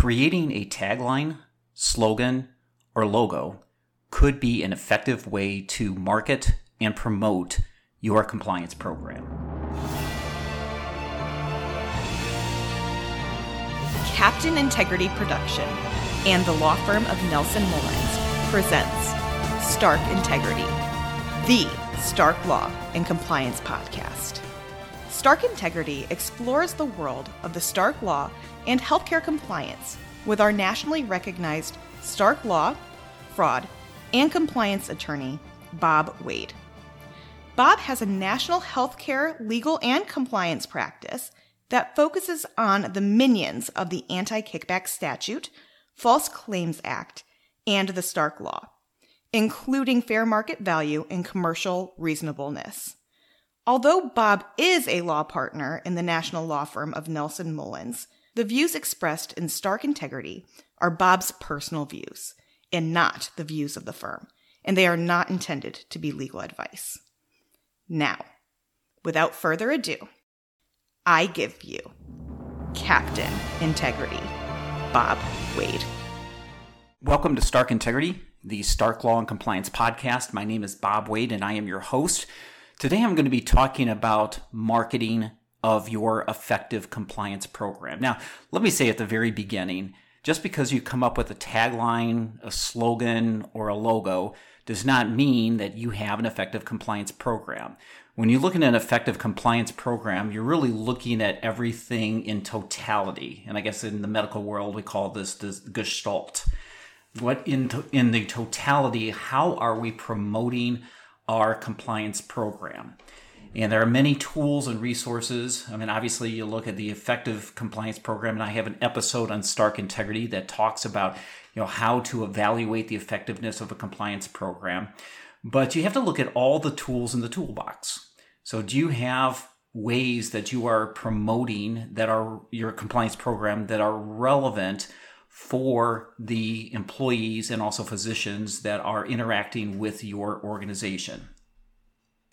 Creating a tagline, slogan, or logo could be an effective way to market and promote your compliance program. Captain Integrity Production and the law firm of Nelson Mullins presents Stark Integrity, the Stark Law and Compliance podcast. Stark Integrity explores the world of the Stark Law and healthcare compliance with our nationally recognized Stark Law, Fraud, and Compliance attorney, Bob Wade. Bob has a national healthcare legal and compliance practice that focuses on the minions of the Anti Kickback Statute, False Claims Act, and the Stark Law, including fair market value and commercial reasonableness. Although Bob is a law partner in the national law firm of Nelson Mullins, the views expressed in Stark Integrity are Bob's personal views and not the views of the firm, and they are not intended to be legal advice. Now, without further ado, I give you Captain Integrity, Bob Wade. Welcome to Stark Integrity, the Stark Law and Compliance podcast. My name is Bob Wade and I am your host. Today I'm going to be talking about marketing of your effective compliance program. Now, let me say at the very beginning just because you come up with a tagline, a slogan, or a logo does not mean that you have an effective compliance program. When you look at an effective compliance program, you're really looking at everything in totality. And I guess in the medical world, we call this the gestalt. What in, to, in the totality, how are we promoting our compliance program? And there are many tools and resources. I mean, obviously, you look at the effective compliance program, and I have an episode on Stark Integrity that talks about you know how to evaluate the effectiveness of a compliance program. But you have to look at all the tools in the toolbox. So, do you have ways that you are promoting that are your compliance program that are relevant for the employees and also physicians that are interacting with your organization?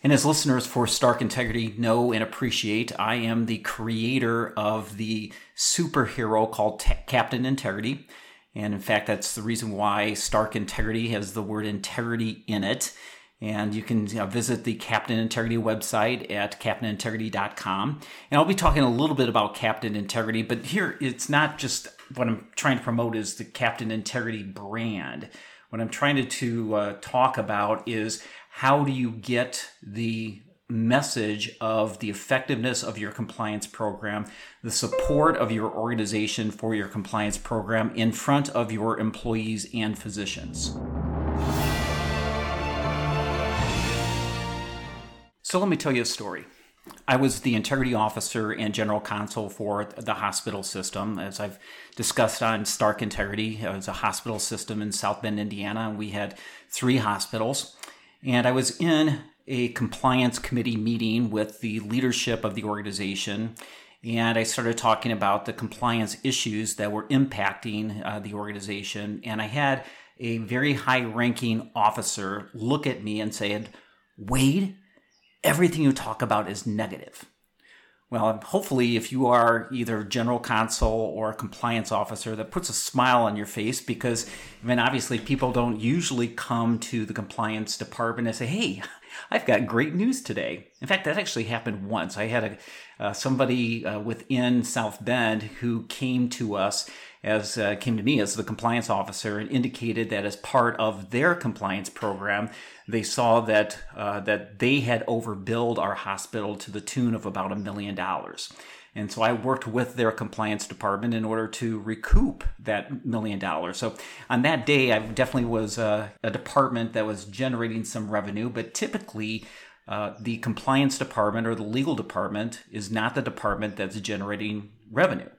And as listeners for Stark Integrity know and appreciate, I am the creator of the superhero called T- Captain Integrity. And in fact, that's the reason why Stark Integrity has the word integrity in it. And you can you know, visit the Captain Integrity website at captainintegrity.com. And I'll be talking a little bit about Captain Integrity, but here it's not just what I'm trying to promote is the Captain Integrity brand. What I'm trying to, to uh, talk about is how do you get the message of the effectiveness of your compliance program, the support of your organization for your compliance program in front of your employees and physicians. So let me tell you a story. I was the integrity officer and general counsel for the hospital system. As I've discussed on Stark Integrity, it was a hospital system in South Bend, Indiana, we had three hospitals. And I was in a compliance committee meeting with the leadership of the organization. And I started talking about the compliance issues that were impacting uh, the organization. And I had a very high ranking officer look at me and said, Wade, everything you talk about is negative. Well, hopefully, if you are either general counsel or a compliance officer, that puts a smile on your face because, I mean, obviously, people don't usually come to the compliance department and say, "Hey, I've got great news today." In fact, that actually happened once. I had a uh, somebody uh, within South Bend who came to us as uh, came to me as the compliance officer and indicated that as part of their compliance program, they saw that uh, that they had overbilled our hospital to the tune of about a million dollars. And so I worked with their compliance department in order to recoup that million dollars. So on that day, I definitely was a, a department that was generating some revenue, but typically uh, the compliance department or the legal department is not the department that's generating revenue.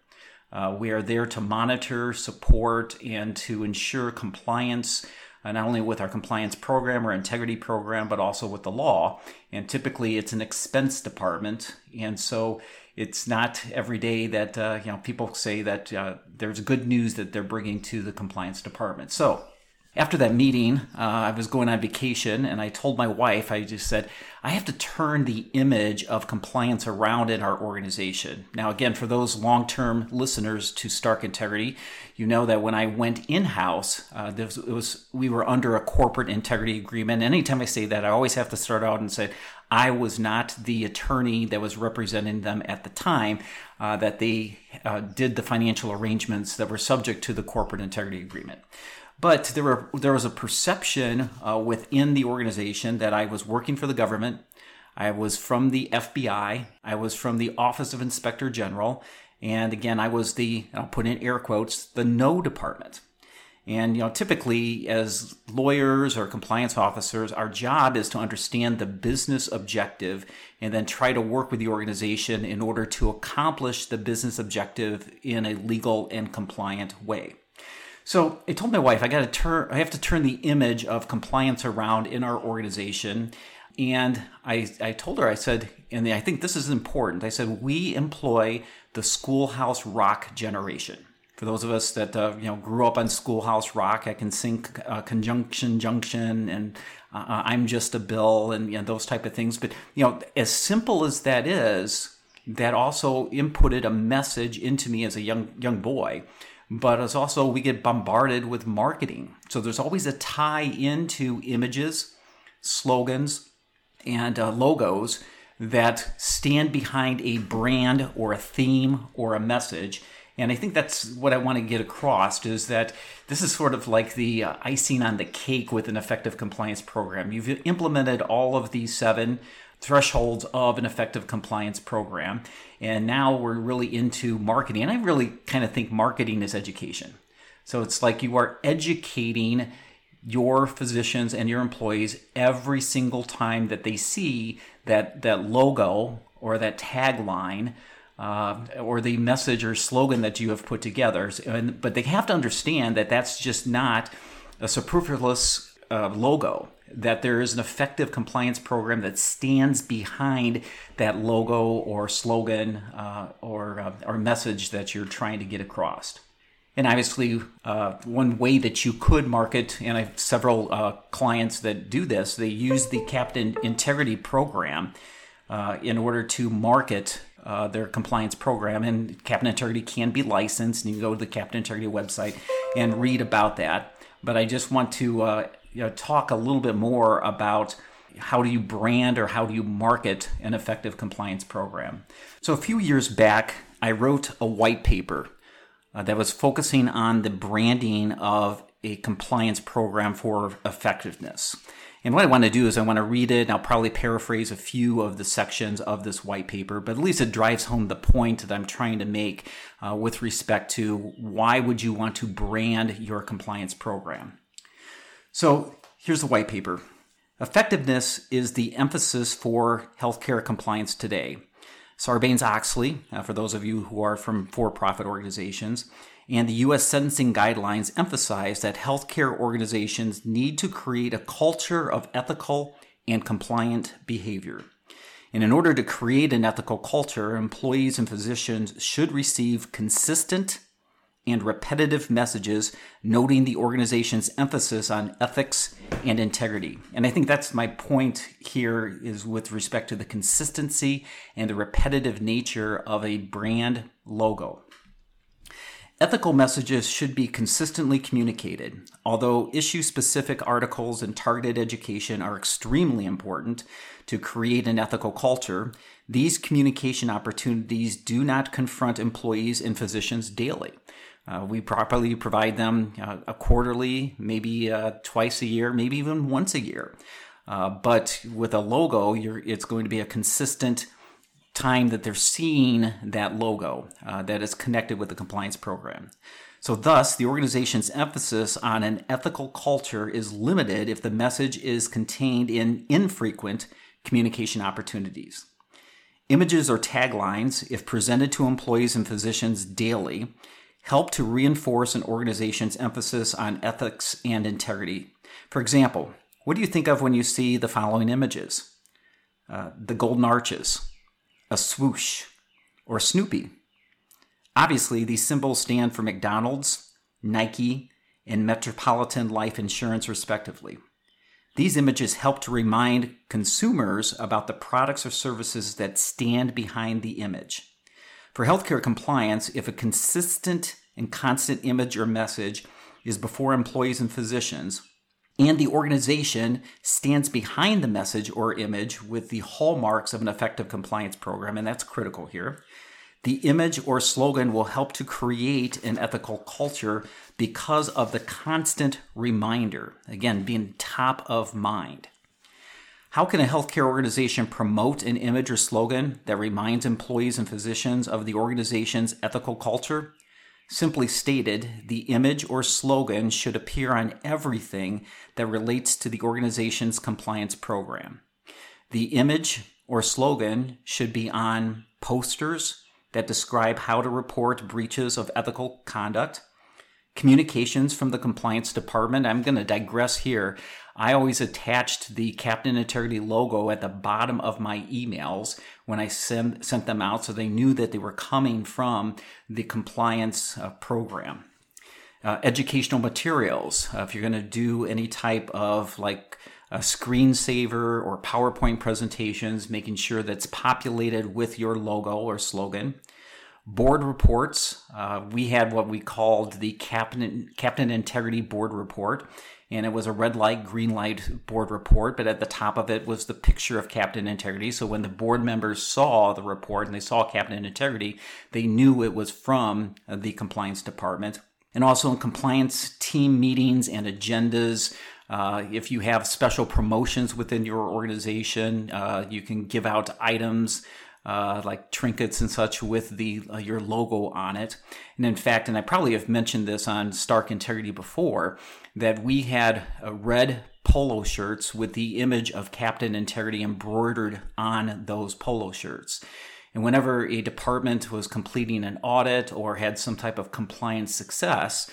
Uh, we are there to monitor, support, and to ensure compliance uh, not only with our compliance program or integrity program, but also with the law. And typically, it's an expense department, and so it's not every day that uh, you know people say that uh, there's good news that they're bringing to the compliance department. So After that meeting, uh, I was going on vacation and I told my wife, I just said, I have to turn the image of compliance around in our organization. Now, again, for those long term listeners to Stark Integrity, you know that when I went in house, uh, it was we were under a corporate integrity agreement. Anytime I say that, I always have to start out and say, I was not the attorney that was representing them at the time, uh, that they uh, did the financial arrangements that were subject to the corporate integrity agreement. But there were there was a perception uh, within the organization that I was working for the government. I was from the FBI. I was from the Office of Inspector General, and again, I was the I'll put in air quotes the no department. And you know, typically as lawyers or compliance officers, our job is to understand the business objective and then try to work with the organization in order to accomplish the business objective in a legal and compliant way. So I told my wife I got to turn I have to turn the image of compliance around in our organization. And I, I told her, I said, and I think this is important. I said, we employ the schoolhouse rock generation. For those of us that uh, you know grew up on Schoolhouse Rock, I can sing uh, "Conjunction Junction" and uh, uh, "I'm Just a Bill" and you know, those type of things. But you know, as simple as that is, that also inputted a message into me as a young young boy but it's also we get bombarded with marketing. So there's always a tie into images, slogans, and uh, logos that stand behind a brand or a theme or a message. And I think that's what I want to get across is that this is sort of like the uh, icing on the cake with an effective compliance program. You've implemented all of these seven thresholds of an effective compliance program. And now we're really into marketing. And I really kind of think marketing is education. So it's like you are educating your physicians and your employees every single time that they see that, that logo or that tagline uh, or the message or slogan that you have put together. And, but they have to understand that that's just not a superfluous uh, logo that there is an effective compliance program that stands behind that logo or slogan uh, or, uh, or message that you're trying to get across. And obviously, uh, one way that you could market, and I have several uh, clients that do this, they use the Captain Integrity program uh, in order to market uh, their compliance program. And Captain Integrity can be licensed, and you can go to the Captain Integrity website and read about that. But I just want to you know, talk a little bit more about how do you brand or how do you market an effective compliance program. So, a few years back, I wrote a white paper uh, that was focusing on the branding of a compliance program for effectiveness. And what I want to do is I want to read it and I'll probably paraphrase a few of the sections of this white paper, but at least it drives home the point that I'm trying to make uh, with respect to why would you want to brand your compliance program. So here's the white paper. Effectiveness is the emphasis for healthcare compliance today. Sarbanes Oxley, uh, for those of you who are from for profit organizations, and the U.S. sentencing guidelines emphasize that healthcare organizations need to create a culture of ethical and compliant behavior. And in order to create an ethical culture, employees and physicians should receive consistent and repetitive messages noting the organization's emphasis on ethics and integrity. And I think that's my point here is with respect to the consistency and the repetitive nature of a brand logo. Ethical messages should be consistently communicated. Although issue specific articles and targeted education are extremely important to create an ethical culture, these communication opportunities do not confront employees and physicians daily. Uh, we properly provide them uh, a quarterly, maybe uh, twice a year, maybe even once a year. Uh, but with a logo, it's going to be a consistent time that they're seeing that logo uh, that is connected with the compliance program. So, thus, the organization's emphasis on an ethical culture is limited if the message is contained in infrequent communication opportunities. Images or taglines, if presented to employees and physicians daily, help to reinforce an organization's emphasis on ethics and integrity. For example, what do you think of when you see the following images? Uh, the golden arches, a swoosh, or Snoopy. Obviously, these symbols stand for McDonald's, Nike, and Metropolitan Life Insurance, respectively. These images help to remind consumers about the products or services that stand behind the image. For healthcare compliance, if a consistent and constant image or message is before employees and physicians, and the organization stands behind the message or image with the hallmarks of an effective compliance program, and that's critical here. The image or slogan will help to create an ethical culture because of the constant reminder, again, being top of mind. How can a healthcare organization promote an image or slogan that reminds employees and physicians of the organization's ethical culture? Simply stated, the image or slogan should appear on everything that relates to the organization's compliance program. The image or slogan should be on posters that describe how to report breaches of ethical conduct, communications from the compliance department. I'm going to digress here. I always attached the Captain Integrity logo at the bottom of my emails when I send, sent them out so they knew that they were coming from the compliance uh, program. Uh, educational materials. Uh, if you're going to do any type of like a screensaver or PowerPoint presentations, making sure that's populated with your logo or slogan. Board reports. Uh, we had what we called the Captain, Captain Integrity Board Report and it was a red light, green light board report, but at the top of it was the picture of Captain Integrity. So when the board members saw the report and they saw Captain Integrity, they knew it was from the compliance department. And also in compliance team meetings and agendas, uh, if you have special promotions within your organization, uh, you can give out items uh, like trinkets and such with the uh, your logo on it. And in fact, and I probably have mentioned this on Stark Integrity before, that we had uh, red polo shirts with the image of Captain Integrity embroidered on those polo shirts. And whenever a department was completing an audit or had some type of compliance success,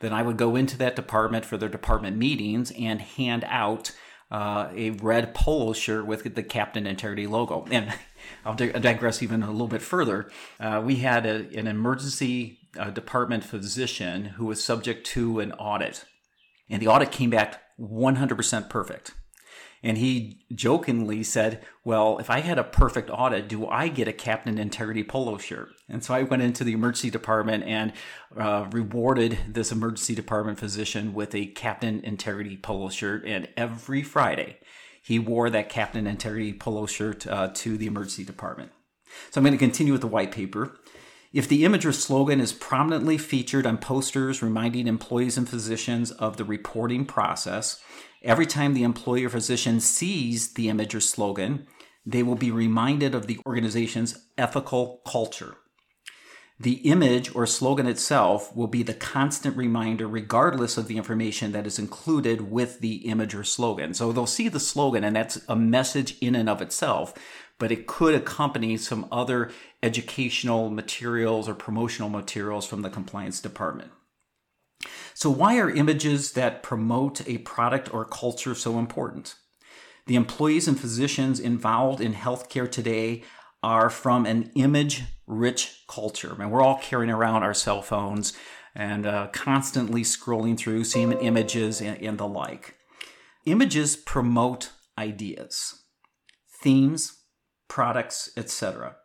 then I would go into that department for their department meetings and hand out uh, a red polo shirt with the Captain Integrity logo. And I'll digress even a little bit further. Uh, we had a, an emergency uh, department physician who was subject to an audit, and the audit came back 100% perfect. And he jokingly said, Well, if I had a perfect audit, do I get a Captain Integrity polo shirt? And so I went into the emergency department and uh, rewarded this emergency department physician with a Captain Integrity polo shirt. And every Friday, he wore that Captain Integrity polo shirt uh, to the emergency department. So I'm going to continue with the white paper. If the image or slogan is prominently featured on posters reminding employees and physicians of the reporting process, every time the employee or physician sees the image or slogan, they will be reminded of the organization's ethical culture. The image or slogan itself will be the constant reminder, regardless of the information that is included with the image or slogan. So they'll see the slogan, and that's a message in and of itself, but it could accompany some other educational materials or promotional materials from the compliance department. So, why are images that promote a product or culture so important? The employees and physicians involved in healthcare today are from an image rich culture. Mean, we're all carrying around our cell phones and uh, constantly scrolling through, seeing images and, and the like. Images promote ideas, themes, products, etc.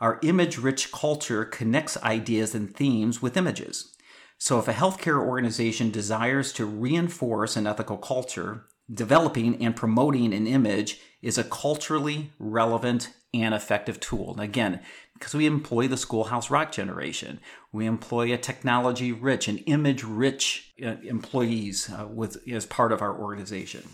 Our image rich culture connects ideas and themes with images. So, if a healthcare organization desires to reinforce an ethical culture, developing and promoting an image is a culturally relevant and effective tool. And again, because we employ the schoolhouse rock generation, we employ a technology rich and image rich uh, employees uh, with as part of our organization.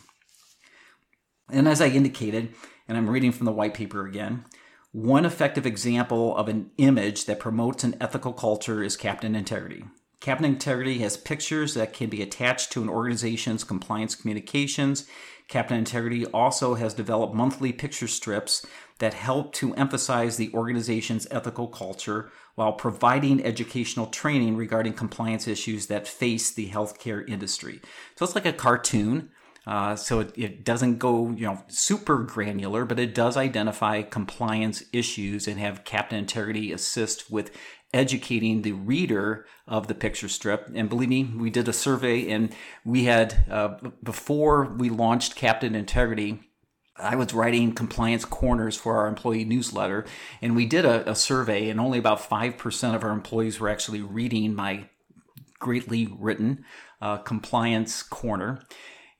And as I indicated, and I'm reading from the white paper again, one effective example of an image that promotes an ethical culture is Captain Integrity. Captain Integrity has pictures that can be attached to an organization's compliance communications. Captain Integrity also has developed monthly picture strips that help to emphasize the organization's ethical culture while providing educational training regarding compliance issues that face the healthcare industry. So it's like a cartoon Uh, so it, it, doesn't go, you know, super granular, but it does identify compliance issues and have Captain Integrity assist with educating the reader of the picture strip. And believe me, we did a survey and we had, uh, before we launched Captain Integrity, I was writing compliance corners for our employee newsletter, and we did a, a survey, and only about 5% of our employees were actually reading my greatly written uh, compliance corner.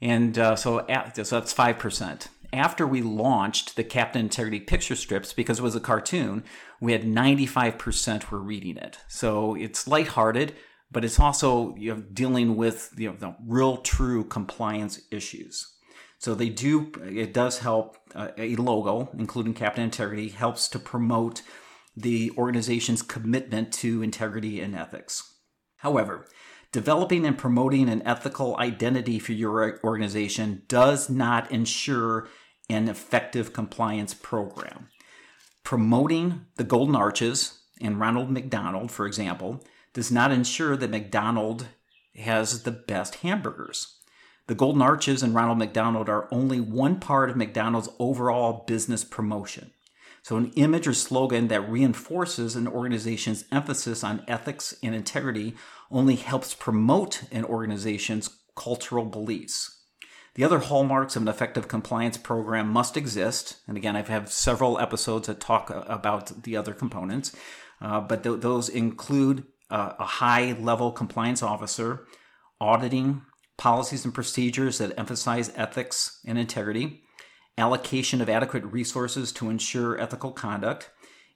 And uh, so, at, so that's 5%. After we launched the Captain Integrity picture strips, because it was a cartoon, we had 95% were reading it. So it's lighthearted, but it's also you know, dealing with you know, the real, true compliance issues. So they do, it does help. Uh, a logo, including Captain Integrity, helps to promote the organization's commitment to integrity and ethics. However, developing and promoting an ethical identity for your organization does not ensure an effective compliance program. Promoting the Golden Arches and Ronald McDonald, for example, does not ensure that McDonald has the best hamburgers. The Golden Arches and Ronald McDonald are only one part of McDonald's overall business promotion. So, an image or slogan that reinforces an organization's emphasis on ethics and integrity only helps promote an organization's cultural beliefs. The other hallmarks of an effective compliance program must exist. And again, I've had several episodes that talk about the other components, uh, but th- those include uh, a high level compliance officer, auditing, policies and procedures that emphasize ethics and integrity, allocation of adequate resources to ensure ethical conduct,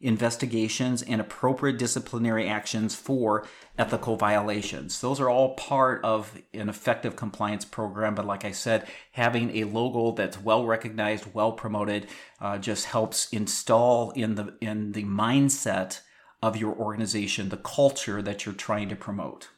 investigations, and appropriate disciplinary actions for ethical violations. Those are all part of an effective compliance program. But like I said, having a logo that's well recognized, well promoted, uh, just helps install in the in the mindset of your organization the culture that you're trying to promote.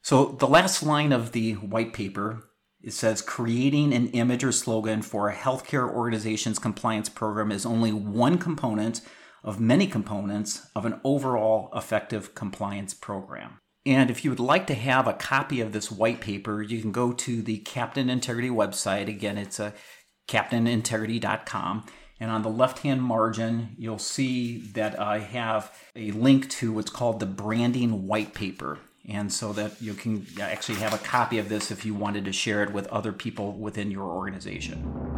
So the last line of the white paper it says creating an image or slogan for a healthcare organization's compliance program is only one component of many components of an overall effective compliance program. And if you would like to have a copy of this white paper, you can go to the Captain Integrity website. Again, it's a captainintegrity.com. And on the left hand margin, you'll see that I have a link to what's called the branding white paper. And so that you can actually have a copy of this if you wanted to share it with other people within your organization.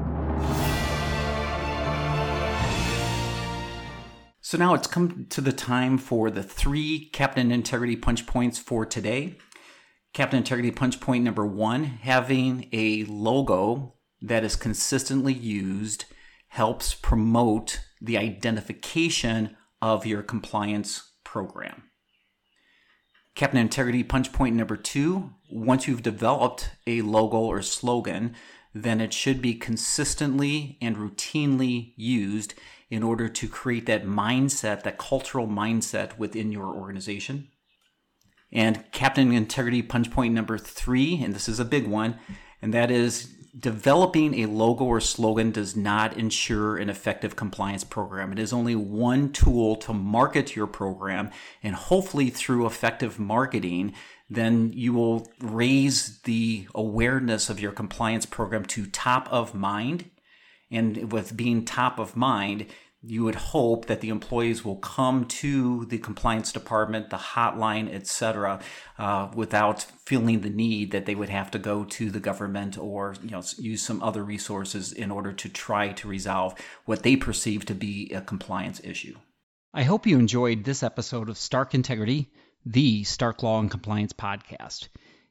So now it's come to the time for the three Captain Integrity punch points for today. Captain Integrity punch point number one having a logo that is consistently used helps promote the identification of your compliance program. Captain Integrity punch point number two once you've developed a logo or slogan, then it should be consistently and routinely used in order to create that mindset, that cultural mindset within your organization. And Captain Integrity punch point number three, and this is a big one, and that is developing a logo or slogan does not ensure an effective compliance program. It is only one tool to market your program, and hopefully through effective marketing, then you will raise the awareness of your compliance program to top of mind and with being top of mind, you would hope that the employees will come to the compliance department, the hotline, etc., uh, without feeling the need that they would have to go to the government or you know use some other resources in order to try to resolve what they perceive to be a compliance issue. I hope you enjoyed this episode of Stark Integrity, the Stark Law and Compliance podcast.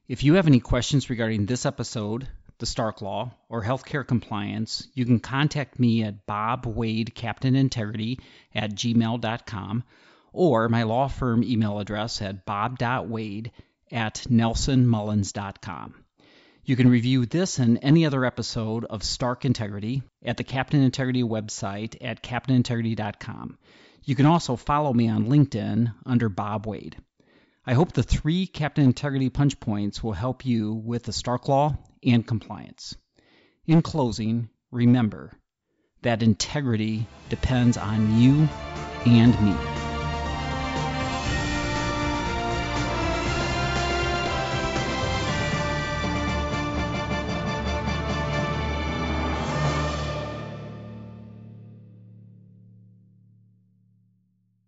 If you have any questions regarding this episode, the Stark Law, or healthcare compliance, you can contact me at Bob Wade Captain Integrity at gmail.com or my law firm email address at bob.wade at nelsonmullins.com. You can review this and any other episode of Stark Integrity at the Captain Integrity website at captainintegrity.com. You can also follow me on LinkedIn under Bob Wade. I hope the three Captain Integrity punch points will help you with the Stark Law and compliance. In closing, remember that integrity depends on you and me.